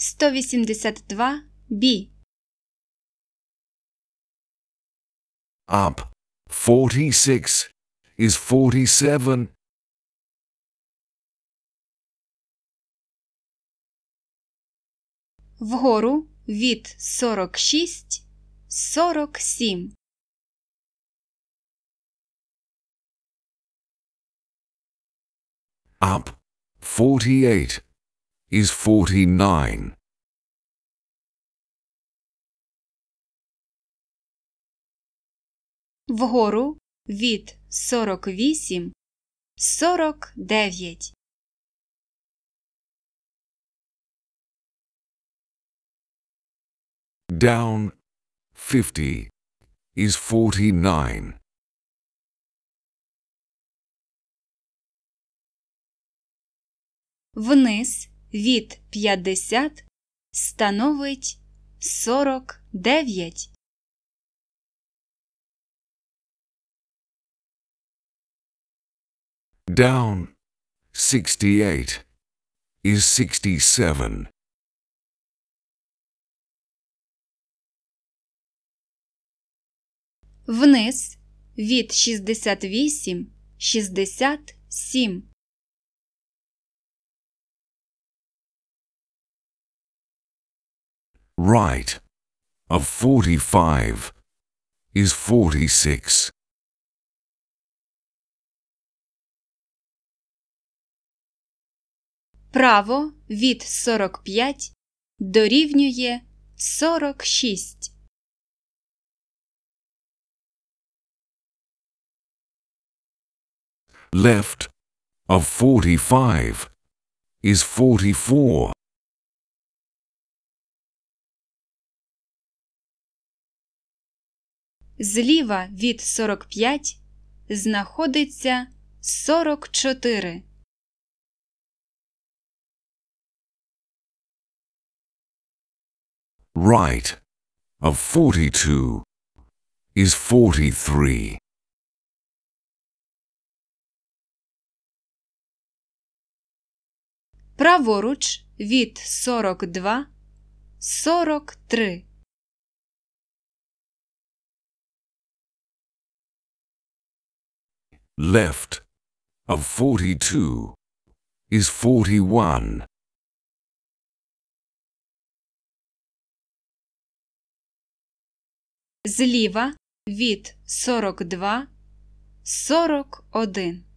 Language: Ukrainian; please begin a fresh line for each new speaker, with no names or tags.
182 Б.
Up. 46 is 47.
Вгору від 46 47.
Up. 48 is 49.
Вгору від 48 49.
Down. 50 is 49.
Вниз від 50 становить 49.
Down. 68 is 67.
Вниз від 68 67.
Right. Of 45 is 46.
Право від 45 дорівнює 46.
Left. Of 45 is 44.
Зліва від 45 знаходиться 44.
Right. Of 42 is 43.
Праворуч від 42 43.
Left. Of 42 is 41.
Зліва від 42 41.